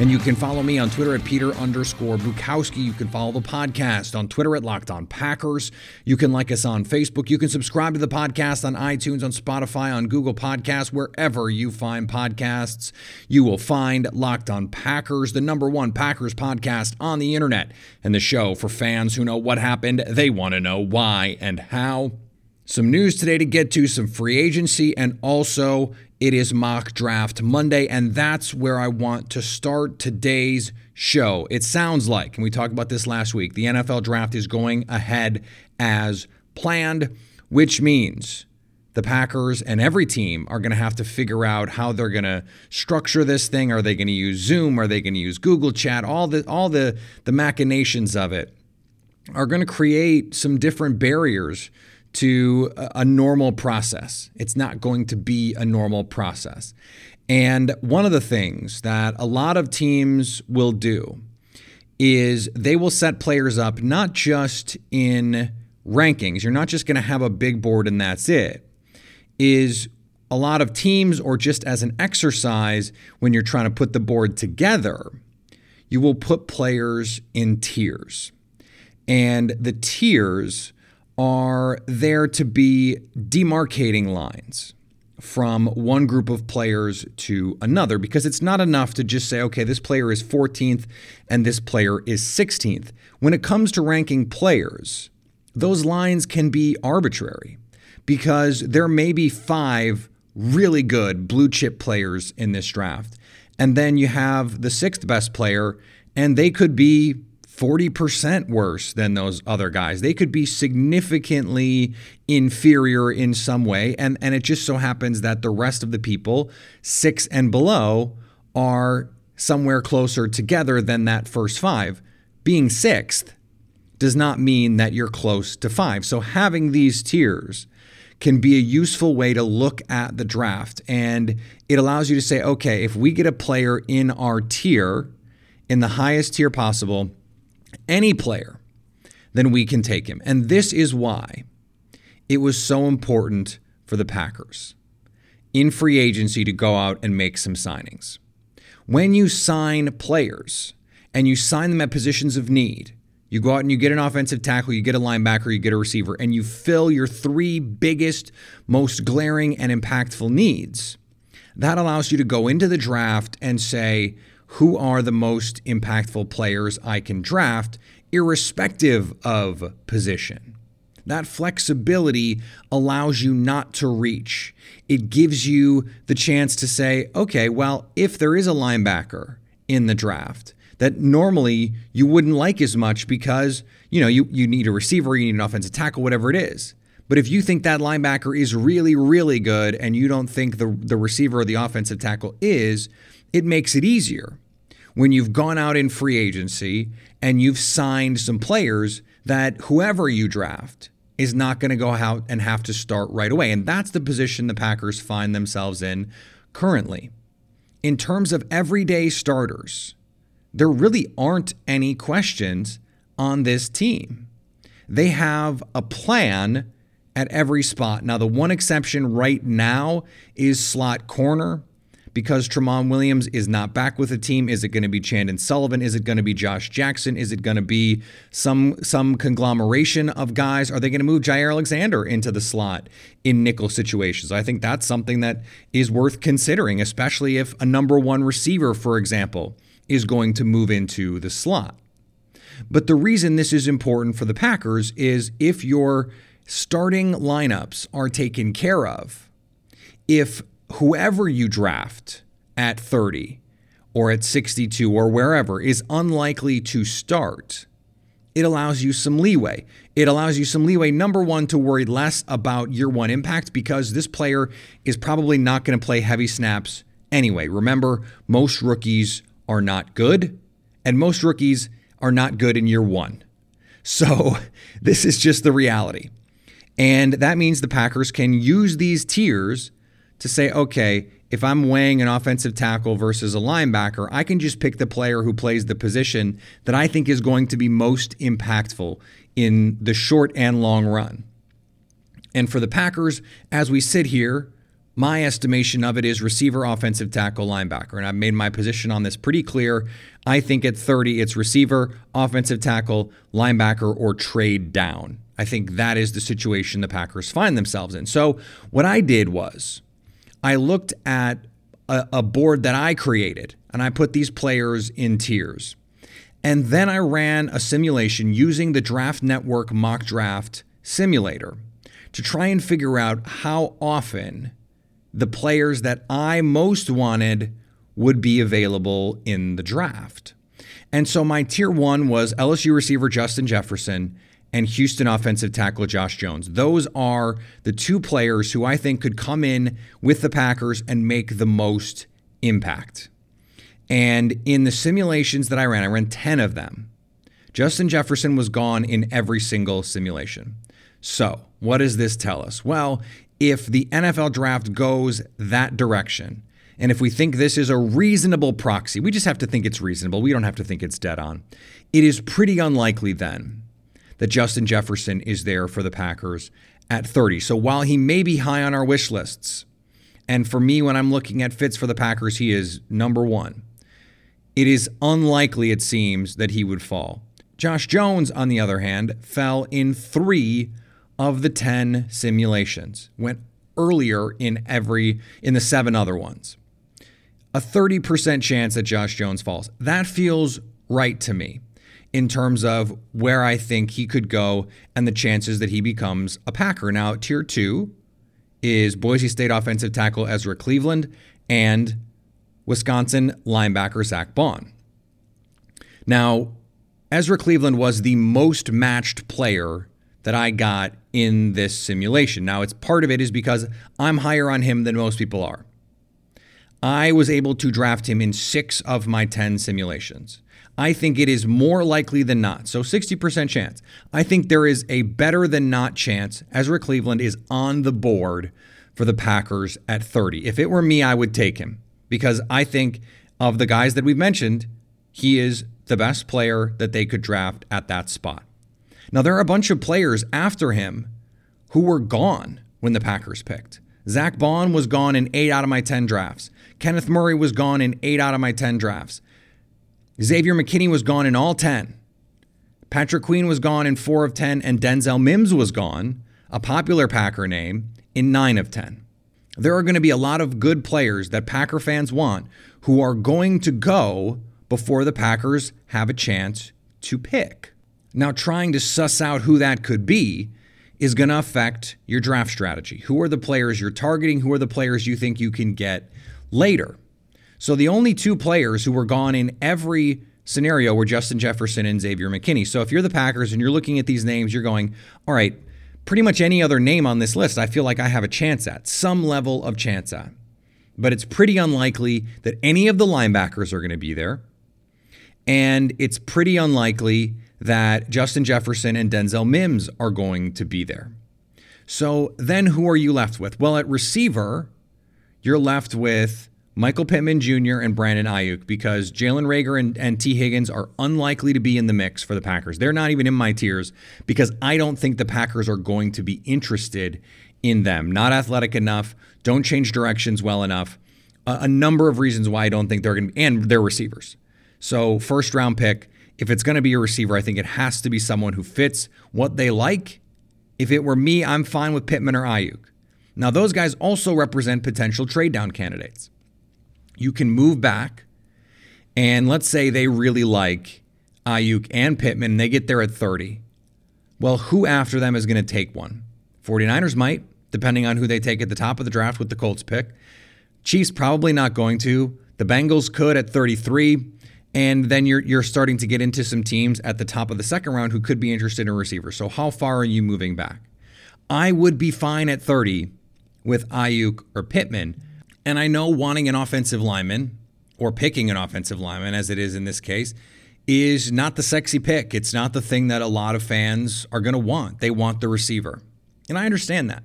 and you can follow me on Twitter at Peter underscore Bukowski. You can follow the podcast on Twitter at Locked On Packers. You can like us on Facebook. You can subscribe to the podcast on iTunes, on Spotify, on Google Podcasts, wherever you find podcasts. You will find Locked On Packers, the number one Packers podcast on the internet, and the show for fans who know what happened. They want to know why and how. Some news today to get to, some free agency, and also it is mock draft Monday, and that's where I want to start today's show. It sounds like, and we talked about this last week, the NFL draft is going ahead as planned, which means the Packers and every team are going to have to figure out how they're going to structure this thing. Are they going to use Zoom? Are they going to use Google Chat? All the all the the machinations of it are going to create some different barriers to a normal process. It's not going to be a normal process. And one of the things that a lot of teams will do is they will set players up not just in rankings. You're not just going to have a big board and that's it. Is a lot of teams or just as an exercise when you're trying to put the board together, you will put players in tiers. And the tiers are there to be demarcating lines from one group of players to another because it's not enough to just say, okay, this player is 14th and this player is 16th. When it comes to ranking players, those lines can be arbitrary because there may be five really good blue chip players in this draft. And then you have the sixth best player, and they could be 40% worse than those other guys. They could be significantly inferior in some way. And, and it just so happens that the rest of the people, six and below, are somewhere closer together than that first five. Being sixth does not mean that you're close to five. So having these tiers can be a useful way to look at the draft. And it allows you to say, okay, if we get a player in our tier, in the highest tier possible, any player, then we can take him. And this is why it was so important for the Packers in free agency to go out and make some signings. When you sign players and you sign them at positions of need, you go out and you get an offensive tackle, you get a linebacker, you get a receiver, and you fill your three biggest, most glaring, and impactful needs. That allows you to go into the draft and say, who are the most impactful players I can draft, irrespective of position. That flexibility allows you not to reach. It gives you the chance to say, okay, well, if there is a linebacker in the draft that normally you wouldn't like as much because, you know, you, you need a receiver, you need an offensive tackle, whatever it is. But if you think that linebacker is really, really good and you don't think the, the receiver or the offensive tackle is, it makes it easier when you've gone out in free agency and you've signed some players that whoever you draft is not going to go out and have to start right away. And that's the position the Packers find themselves in currently. In terms of everyday starters, there really aren't any questions on this team. They have a plan at every spot. Now, the one exception right now is slot corner because Tramon Williams is not back with the team. Is it going to be Chandon Sullivan? Is it going to be Josh Jackson? Is it going to be some some conglomeration of guys? Are they going to move Jaire Alexander into the slot in nickel situations? I think that's something that is worth considering, especially if a number one receiver, for example, is going to move into the slot. But the reason this is important for the Packers is if your starting lineups are taken care of, if whoever you draft at 30 or at 62 or wherever is unlikely to start, it allows you some leeway. It allows you some leeway, number one, to worry less about year one impact because this player is probably not going to play heavy snaps anyway. Remember, most rookies are not good, and most rookies are not good in year one. So, this is just the reality. And that means the Packers can use these tiers to say, okay, if I'm weighing an offensive tackle versus a linebacker, I can just pick the player who plays the position that I think is going to be most impactful in the short and long run. And for the Packers, as we sit here, my estimation of it is receiver, offensive tackle, linebacker. And I've made my position on this pretty clear. I think at 30, it's receiver, offensive tackle, linebacker, or trade down. I think that is the situation the Packers find themselves in. So, what I did was I looked at a, a board that I created and I put these players in tiers. And then I ran a simulation using the Draft Network mock draft simulator to try and figure out how often the players that I most wanted would be available in the draft. And so my tier one was LSU receiver Justin Jefferson and Houston offensive tackle Josh Jones. Those are the two players who I think could come in with the Packers and make the most impact. And in the simulations that I ran, I ran 10 of them. Justin Jefferson was gone in every single simulation. So, what does this tell us? Well, if the NFL draft goes that direction, and if we think this is a reasonable proxy, we just have to think it's reasonable. We don't have to think it's dead on. It is pretty unlikely then that Justin Jefferson is there for the Packers at 30. So while he may be high on our wish lists, and for me, when I'm looking at fits for the Packers, he is number one. It is unlikely, it seems, that he would fall. Josh Jones, on the other hand, fell in three of the 10 simulations, went earlier in every in the seven other ones. A 30% chance that Josh Jones falls. That feels right to me in terms of where I think he could go and the chances that he becomes a Packer. Now, tier two is Boise State offensive tackle Ezra Cleveland and Wisconsin linebacker Zach Baun. Now, Ezra Cleveland was the most matched player that I got in this simulation. Now, it's part of it is because I'm higher on him than most people are. I was able to draft him in six of my 10 simulations. I think it is more likely than not. So 60% chance. I think there is a better than not chance Ezra Cleveland is on the board for the Packers at 30. If it were me, I would take him because I think of the guys that we've mentioned, he is the best player that they could draft at that spot. Now, there are a bunch of players after him who were gone when the Packers picked. Zach Baun was gone in eight out of my 10 drafts. Kenneth Murray was gone in eight out of my 10 drafts. Xavier McKinney was gone in all 10. Patrick Queen was gone in four of 10, and Denzel Mims was gone, a popular Packer name, in nine of 10. There are going to be a lot of good players that Packer fans want who are going to go before the Packers have a chance to pick. Now, trying to suss out who that could be is going to affect your draft strategy. Who are the players you're targeting? Who are the players you think you can get later? So the only two players who were gone in every scenario were Justin Jefferson and Xavier McKinney. So if you're the Packers and you're looking at these names, you're going, all right, pretty much any other name on this list, I feel like I have a chance at, some level of chance at. But it's pretty unlikely that any of the linebackers are going to be there. And it's pretty unlikely that Justin Jefferson and Denzel Mims are going to be there. So then who are you left with? Well, at receiver, you're left with Michael Pittman Jr. and Brandon Aiyuk because Jalen Reagor and, and Tee Higgins are unlikely to be in the mix for the Packers. They're not even in my tiers because I don't think the Packers are going to be interested in them. Not athletic enough, don't change directions well enough. A, a number of reasons why I don't think they're going to be, and they're receivers. So, first round pick, if it's going to be a receiver, I think it has to be someone who fits what they like. If it were me, I'm fine with Pittman or Aiyuk. Now, those guys also represent potential trade down candidates you can move back, and let's say they really like Aiyuk and Pittman, and they get there at 30. Well, who after them is going to take one? 49ers might, depending on who they take at the top of the draft with the Colts pick. Chiefs probably not going to. The Bengals could at 33. And then you're you're starting to get into some teams at the top of the second round who could be interested in receivers. So how far are you moving back? I would be fine at 30 with Aiyuk or Pittman and I know wanting an offensive lineman or picking an offensive lineman, as it is in this case, is not the sexy pick. It's not the thing that a lot of fans are going to want. They want the receiver. And I understand that.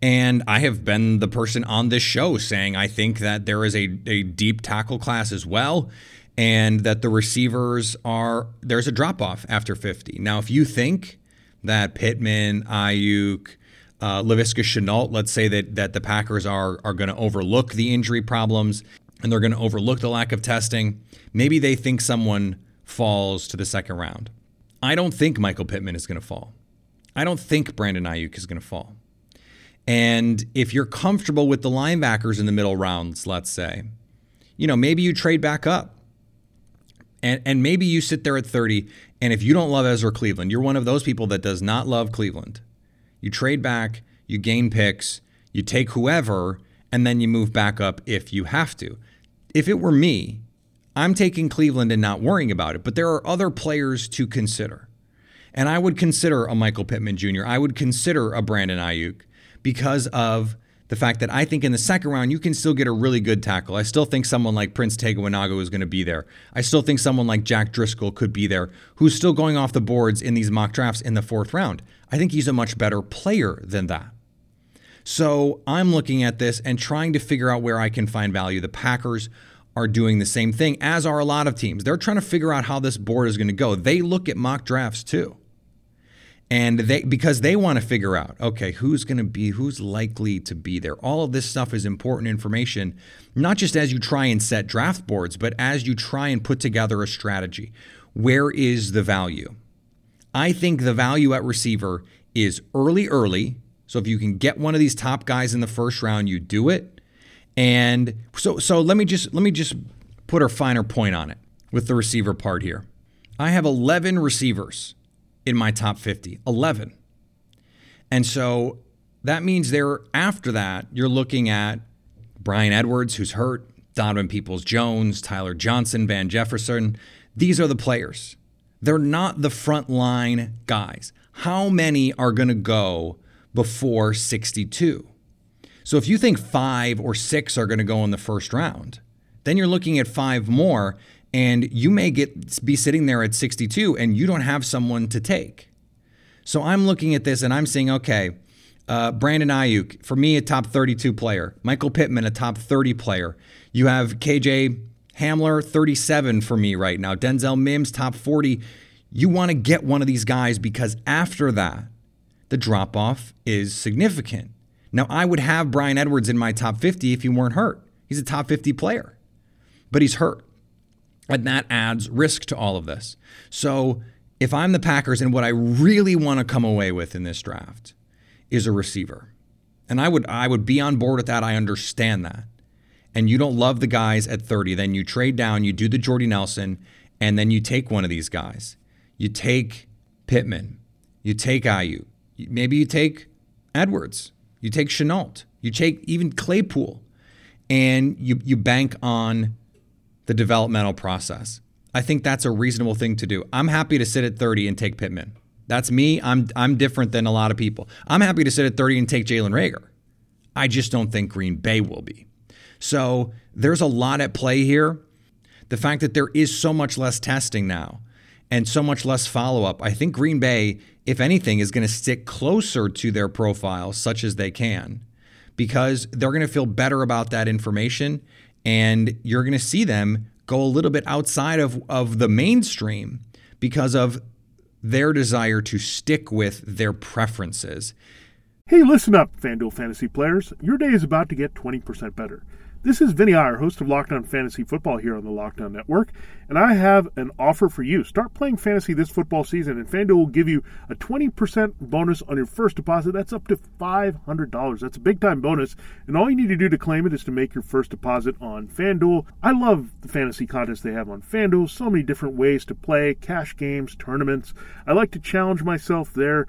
And I have been the person on this show saying I think that there is a, a deep tackle class as well, and that the receivers are, there's a drop off after 50. Now, if you think that Pittman, Aiyuk, uh, Laviska Shenault, let's say that that the Packers are are going to overlook the injury problems and they're going to overlook the lack of testing. Maybe they think someone falls to the second round. I don't think Michael Pittman is going to fall. I don't think Brandon Aiyuk is going to fall. And if you're comfortable with the linebackers in the middle rounds, let's say, you know, maybe you trade back up. And, and maybe you sit there at 30. And if you don't love Ezra Cleveland, you're one of those people that does not love Cleveland you trade back, you gain picks, you take whoever, and then you move back up if you have to. If it were me, I'm taking Cleveland and not worrying about it, but there are other players to consider. And I would consider a Michael Pittman Jr., I would consider a Brandon Aiyuk because of the fact that I think in the second round you can still get a really good tackle. I still think someone like Prince Tega is going to be there. I still think someone like Jack Driscoll could be there, who's still going off the boards in these mock drafts in the fourth round. I think he's a much better player than that. So I'm looking at this and trying to figure out where I can find value. The Packers are doing the same thing, as are a lot of teams. They're trying to figure out how this board is going to go. They look at mock drafts too and they because they want to figure out okay who's going to be who's likely to be there? All of this stuff is important information not just as you try and set draft boards but as you try and put together a strategy. Where is the value? I think the value at receiver is early early. So if you can get one of these top guys in the first round you do it. And so so let me just let me just put a finer point on it with the receiver part here. I have 11 receivers in my top 50, 11. And so that means there after that, you're looking at Bryan Edwards, who's hurt, Donovan Peoples Jones, Tyler Johnson, Van Jefferson. These are the players. They're not the front line guys. How many are going to go before 62? So if you think five or six are going to go in the first round, then you're looking at five more and you may get be sitting there at 62 and you don't have someone to take. So I'm looking at this and I'm saying, okay, uh, Brandon Aiyuk for me, a top 32 player. Michael Pittman, a top 30 player. You have KJ Hamler, 37 for me right now. Denzel Mims, top 40. You want to get one of these guys because after that, the drop off is significant. Now, I would have Bryan Edwards in my top 50 if he weren't hurt. He's a top 50 player, but he's hurt. And that adds risk to all of this. So if I'm the Packers and what I really want to come away with in this draft is a receiver. And I would I would be on board with that. I understand that. And you don't love the guys at 30, then you trade down, you do the Jordy Nelson, and then you take one of these guys. You take Pittman, you take Aiyuk, maybe you take Edwards, you take Shenault. you take even Claypool, and you you bank on the developmental process. I think that's a reasonable thing to do. I'm happy to sit at 30 and take Pittman. That's me. I'm I'm different than a lot of people. I'm happy to sit at 30 and take Jalen Reagor. I just don't think Green Bay will be. So there's a lot at play here. The fact that there is so much less testing now and so much less follow up, I think Green Bay, if anything, is going to stick closer to their profile, such as they can, because they're going to feel better about that information And you're going to see them go a little bit outside of, of the mainstream because of their desire to stick with their preferences. Hey, listen up, FanDuel fantasy players. Your day is about to get 20% better. This is Vinny Iyer, host of Locked On Fantasy Football here on the Locked On Network, and I have an offer for you. Start playing fantasy this football season, and FanDuel will give you a 20% bonus on your first deposit. That's up to $500. That's a big time bonus, and all you need to do to claim it is to make your first deposit on FanDuel. I love the fantasy contests they have on FanDuel. So many different ways to play, cash games, tournaments. I like to challenge myself there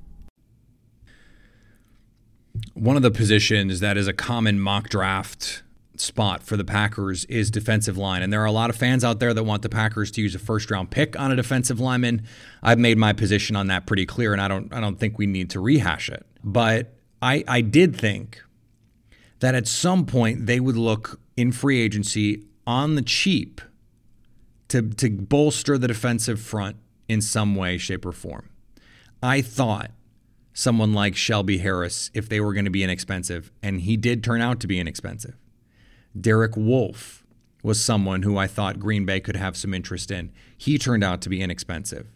One of the positions that is a common mock draft spot for the Packers is defensive line. And there are a lot of fans out there that want the Packers to use a first round pick on a defensive lineman. I've made my position on that pretty clear and I don't I don't think we need to rehash it. But I I did think that at some point they would look in free agency on the cheap to to bolster the defensive front in some way, shape, or form. I thought someone like Shelby Harris if they were going to be inexpensive, and he did turn out to be inexpensive. Derek Wolfe was someone who I thought Green Bay could have some interest in. He turned out to be inexpensive.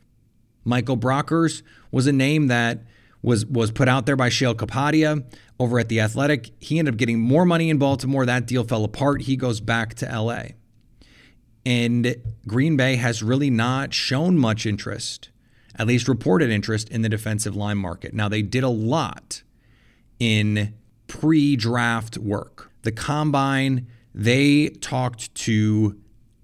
Michael Brockers was a name that was was put out there by Sheil Kapadia over at the Athletic. He ended up getting more money in Baltimore. That deal fell apart. He goes back to LA. And Green Bay has really not shown much interest at least reported interest in the defensive line market. Now, they did a lot in pre draft work. The combine, they talked to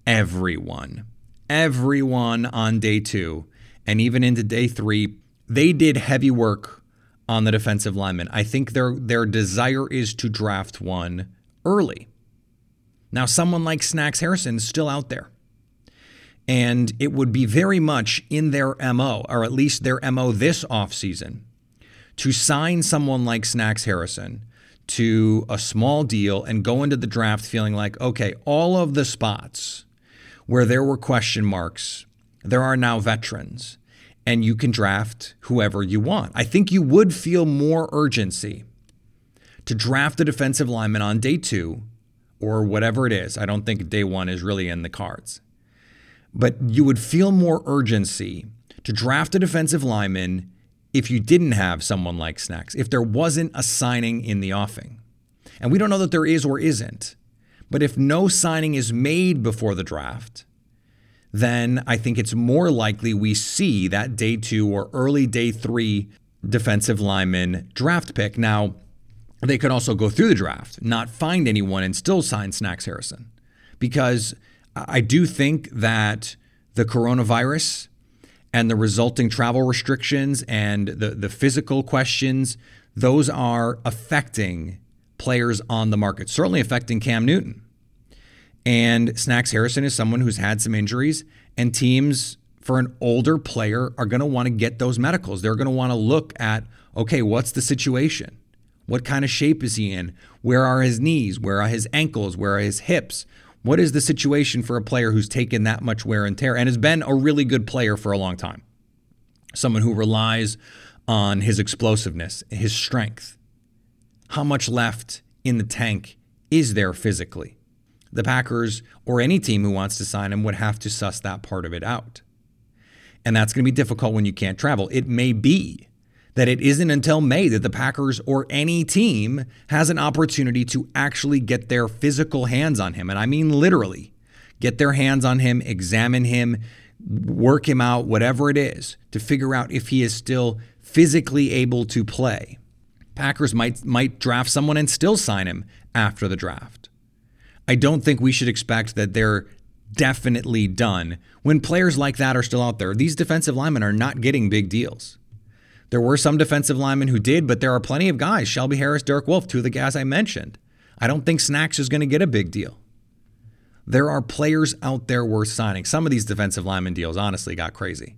everyone, everyone on day two, and even into day three. They did heavy work on the defensive lineman. I think their their desire is to draft one early. Now, someone like Snacks Harrison is still out there. And it would be very much in their MO, or at least their MO this offseason, to sign someone like Snacks Harrison to a small deal and go into the draft feeling like, okay, all of the spots where there were question marks, there are now veterans, and you can draft whoever you want. I think you would feel more urgency to draft a defensive lineman on day two or whatever it is. I don't think day one is really in the cards but you would feel more urgency to draft a defensive lineman if you didn't have someone like Snacks, if there wasn't a signing in the offing. And we don't know that there is or isn't. But if no signing is made before the draft, then I think it's more likely we see that day two or early day three defensive lineman draft pick. Now, they could also go through the draft, not find anyone, and still sign Snacks Harrison because I do think that the coronavirus and the resulting travel restrictions and the, the physical questions, those are affecting players on the market, certainly affecting Cam Newton. And Snacks Harrison is someone who's had some injuries, and teams for an older player are going to want to get those medicals. They're going to want to look at, okay, what's the situation? What kind of shape is he in? Where are his knees? Where are his ankles? Where are his hips? What is the situation for a player who's taken that much wear and tear and has been a really good player for a long time? Someone who relies on his explosiveness, his strength. How much left in the tank is there physically? The Packers or any team who wants to sign him would have to suss that part of it out. And that's going to be difficult when you can't travel. It may be that it isn't until May that the Packers or any team has an opportunity to actually get their physical hands on him. And I mean literally get their hands on him, examine him, work him out, whatever it is, to figure out if he is still physically able to play. Packers might might draft someone and still sign him after the draft. I don't think we should expect that they're definitely done when players like that are still out there. These defensive linemen are not getting big deals. There were some defensive linemen who did, but there are plenty of guys, Shelby Harris, Derek Wolfe, two of the guys I mentioned. I don't think Snacks is going to get a big deal. There are players out there worth signing. Some of these defensive lineman deals honestly got crazy.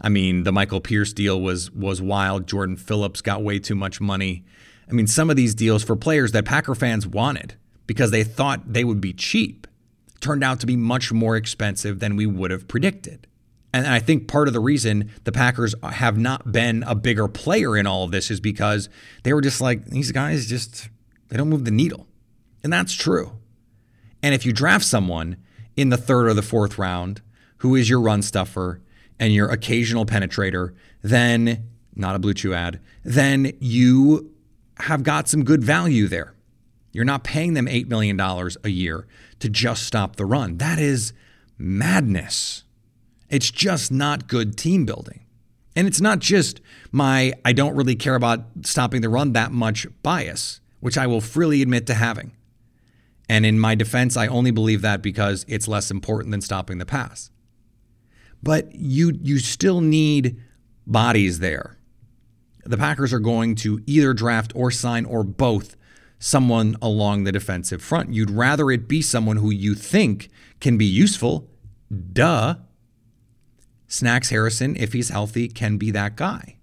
I mean, the Michael Pierce deal was was wild. Jordan Phillips got way too much money. I mean, some of these deals for players that Packer fans wanted because they thought they would be cheap turned out to be much more expensive than we would have predicted. And I think part of the reason the Packers have not been a bigger player in all of this is because they were just like, these guys just, they don't move the needle. And that's true. And if you draft someone in the third or the fourth round who is your run stuffer and your occasional penetrator, then, not a Blue Chew ad, then you have got some good value there. You're not paying them $8 million a year to just stop the run. That is madness. It's just not good team building. And it's not just my I don't really care about stopping the run that much bias, which I will freely admit to having. And in my defense, I only believe that because it's less important than stopping the pass. But you you still need bodies there. The Packers are going to either draft or sign or both someone along the defensive front. You'd rather it be someone who you think can be useful. Duh. Snacks Harrison, if he's healthy, can be that guy.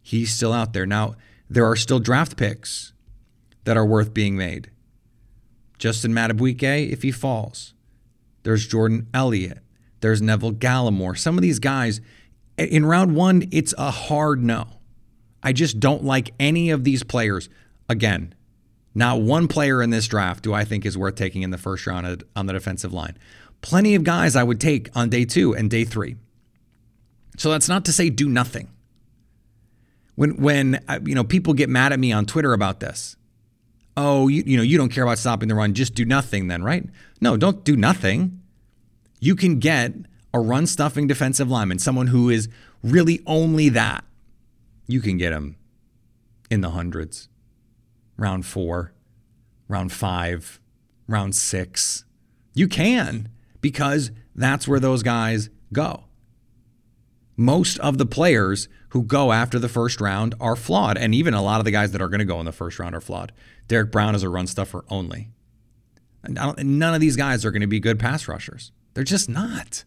He's still out there. Now, there are still draft picks that are worth being made. Justin Madubuike, if he falls. There's Jordan Elliott. There's Neville Gallimore. Some of these guys, in round one, it's a hard no. I just don't like any of these players. Again, not one player in this draft do I think is worth taking in the first round on the defensive line. Plenty of guys I would take on day two and day three. So that's not to say do nothing. When when uh, you know people get mad at me on Twitter about this, oh you, you know you don't care about stopping the run, just do nothing then, right? No, don't do nothing. You can get a run stuffing defensive lineman, someone who is really only that. You can get him in the hundreds round four, round five, round six. You can because that's where those guys go. Most of the players who go after the first round are flawed, and even a lot of the guys that are going to go in the first round are flawed. Derrick Brown is a run stuffer only. none of these guys are going to be good pass rushers. They're just not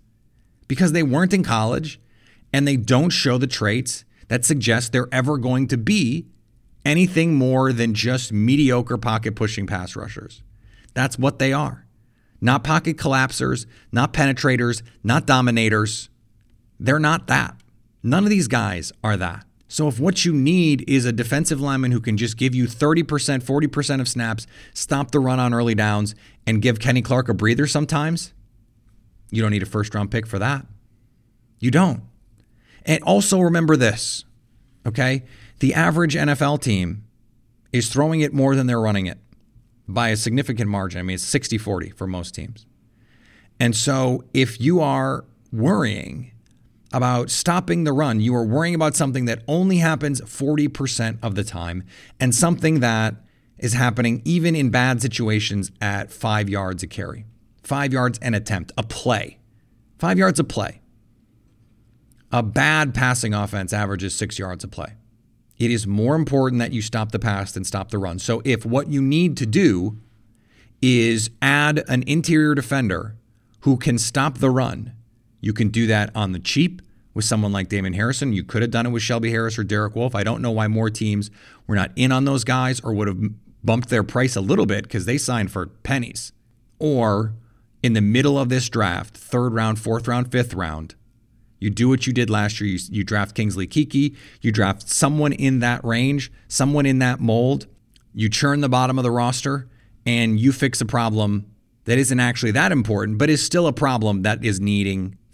because they weren't in college and they don't show the traits that suggest they're ever going to be anything more than just mediocre pocket pushing pass rushers. That's what they are. Not pocket collapsers, not penetrators, not dominators. They're not that. None of these guys are that. So if what you need is a defensive lineman who can just give you 30%, 40% of snaps, stop the run on early downs, and give Kenny Clark a breather sometimes, you don't need a first round pick for that. You don't. And also remember this, okay? The average NFL team is throwing it more than they're running it by a significant margin. I mean, it's 60 40 for most teams. And so if you are worrying about stopping the run, you are worrying about something that only happens 40% of the time and something that is happening even in bad situations at five yards a carry, five yards an attempt, a play, five yards a play. A bad passing offense averages six yards a play. It is more important that you stop the pass than stop the run. So if what you need to do is add an interior defender who can stop the run, you can do that on the cheap with someone like Damon Harrison. You could have done it with Shelby Harris or Derek Wolfe. I don't know why more teams were not in on those guys or would have bumped their price a little bit because they signed for pennies. Or in the middle of this draft, third round, fourth round, fifth round, you do what you did last year. You, you draft Kingsley Keke, You draft someone in that range, someone in that mold. You churn the bottom of the roster, and you fix a problem that isn't actually that important, but is still a problem that is needing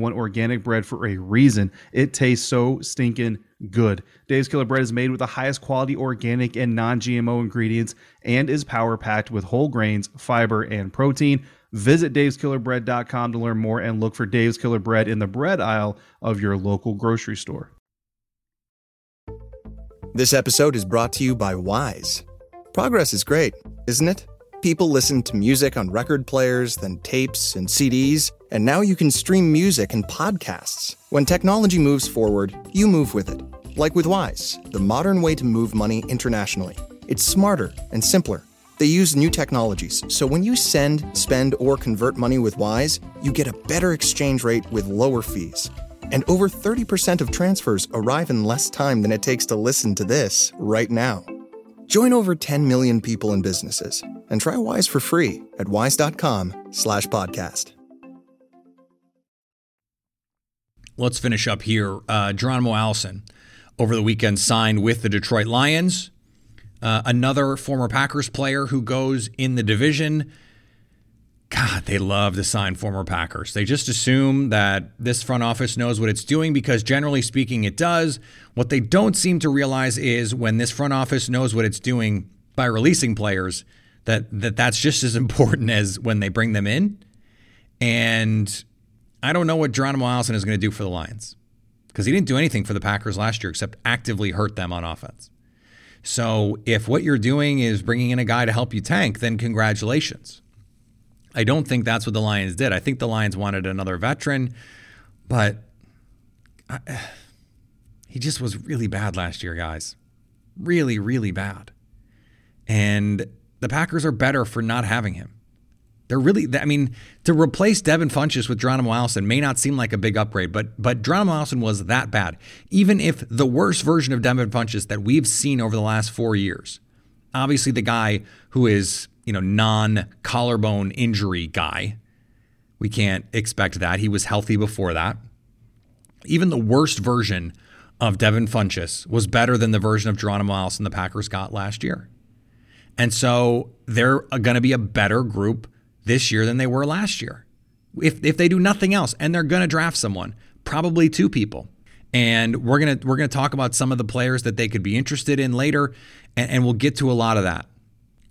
one organic bread for a reason. It tastes so stinking good. Dave's Killer Bread is made with the highest quality organic and non GMO ingredients and is power packed with whole grains, fiber, and protein. Visit daveskillerbread.com to learn more and look for Dave's Killer Bread in the bread aisle of your local grocery store. This episode is brought to you by Wise. Progress is great, isn't it? People listened to music on record players, then tapes and CDs, and now you can stream music and podcasts. When technology moves forward, you move with it. Like with Wise, the modern way to move money internationally. It's smarter and simpler. They use new technologies, so when you send, spend, or convert money with Wise, you get a better exchange rate with lower fees. And over 30% of transfers arrive in less time than it takes to listen to this right now. Join over 10 million people and businesses and try Wise for free at wise.com slash podcast. Let's finish up here. Uh, Geronimo Allison over the weekend signed with the Detroit Lions. Uh, another former Packers player who goes in the division. God, they love to sign former Packers. They just assume that this front office knows what it's doing because, generally speaking, it does. What they don't seem to realize is when this front office knows what it's doing by releasing players, that, that that's just as important as when they bring them in. And I don't know what Geronimo Allison is going to do for the Lions because he didn't do anything for the Packers last year except actively hurt them on offense. So if what you're doing is bringing in a guy to help you tank, then congratulations. I don't think that's what the Lions did. I think the Lions wanted another veteran, but I, he just was really bad last year, guys. Really, really bad. And the Packers are better for not having him. They're really, I mean, to replace Devin Funchess with Geronimo Allison may not seem like a big upgrade, but but Geronimo Allison was that bad. Even if the worst version of Devin Funchess that we've seen over the last four years, obviously the guy who is you know non collarbone injury guy, we can't expect that. He was healthy before that. Even the worst version of Devin Funchess was better than the version of Geronimo Allison the Packers got last year. And so they're going to be a better group this year than they were last year. If, if they do nothing else, and they're going to draft someone, probably two people. And we're gonna we're gonna talk about some of the players that they could be interested in later, and, and we'll get to a lot of that.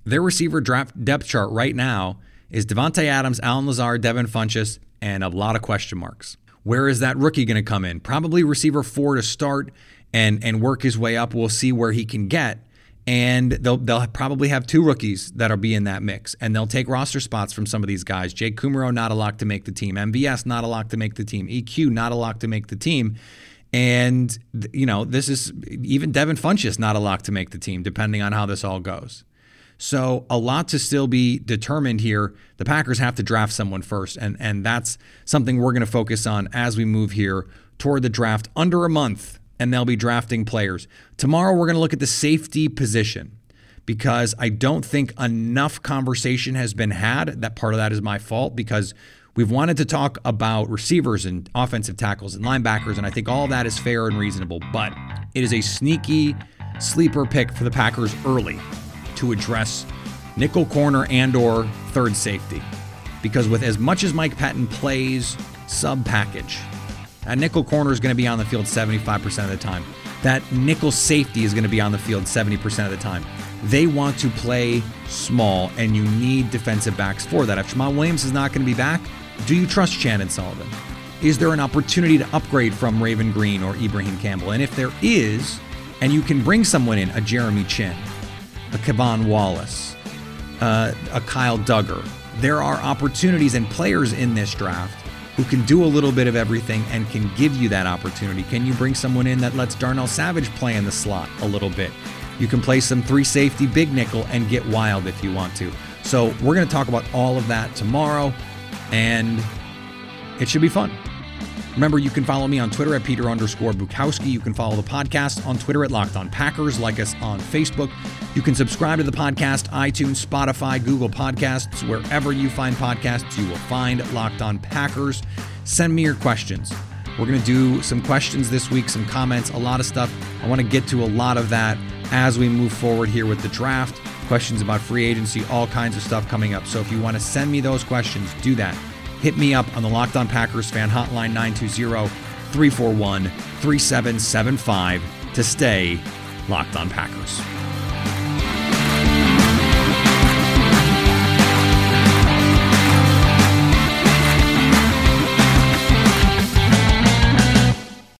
Their receiver draft depth chart right now is Davante Adams, Allen Lazard, Devin Funchess, and a lot of question marks. Where is that rookie going to come in? Probably receiver four to start and and work his way up. We'll see where he can get and they'll they'll probably have two rookies that'll be in that mix, and they'll take roster spots from some of these guys. Jake Kumerow not a lock to make the team. MVS not a lock to make the team. EQ not a lock to make the team. And you know this is even Devin Funchess not a lock to make the team, depending on how this all goes. So a lot to still be determined here. The Packers have to draft someone first, and and that's something we're going to focus on as we move here toward the draft under a month and they'll be drafting players. Tomorrow, we're going to look at the safety position because I don't think enough conversation has been had. That part of that is my fault because we've wanted to talk about receivers and offensive tackles and linebackers, and I think all that is fair and reasonable. But it is a sneaky sleeper pick for the Packers early to address nickel corner and/or third safety because with as much as Mike Pettine plays sub package that nickel corner is going to be on the field 75% of the time. That nickel safety is going to be on the field 70% of the time. They want to play small, and you need defensive backs for that. If Jamal Williams is not going to be back, do you trust Chandon Sullivan? Is there an opportunity to upgrade from Raven Greene or Ibraheim Campbell? And if there is, and you can bring someone in, a Jeremy Chinn, a K'Von Wallace, uh, a Kyle Dugger, there are opportunities and players in this draft who can do a little bit of everything and can give you that opportunity? Can you bring someone in that lets Darnell Savage play in the slot a little bit? You can play some three safety big nickel and get wild if you want to. So, we're going to talk about all of that tomorrow, and it should be fun. Remember, you can follow me on Twitter at Peter underscore Bukowski. You can follow the podcast on Twitter at Locked On Packers. Like us on Facebook. You can subscribe to the podcast, iTunes, Spotify, Google Podcasts, wherever you find podcasts, you will find Locked On Packers. Send me your questions. We're going to do some questions this week, some comments, a lot of stuff. I want to get to a lot of that as we move forward here with the draft. Questions about free agency, all kinds of stuff coming up. So if you want to send me those questions, do that. Hit me up on the Locked On Packers fan hotline 920 341 3775 to stay Locked On Packers.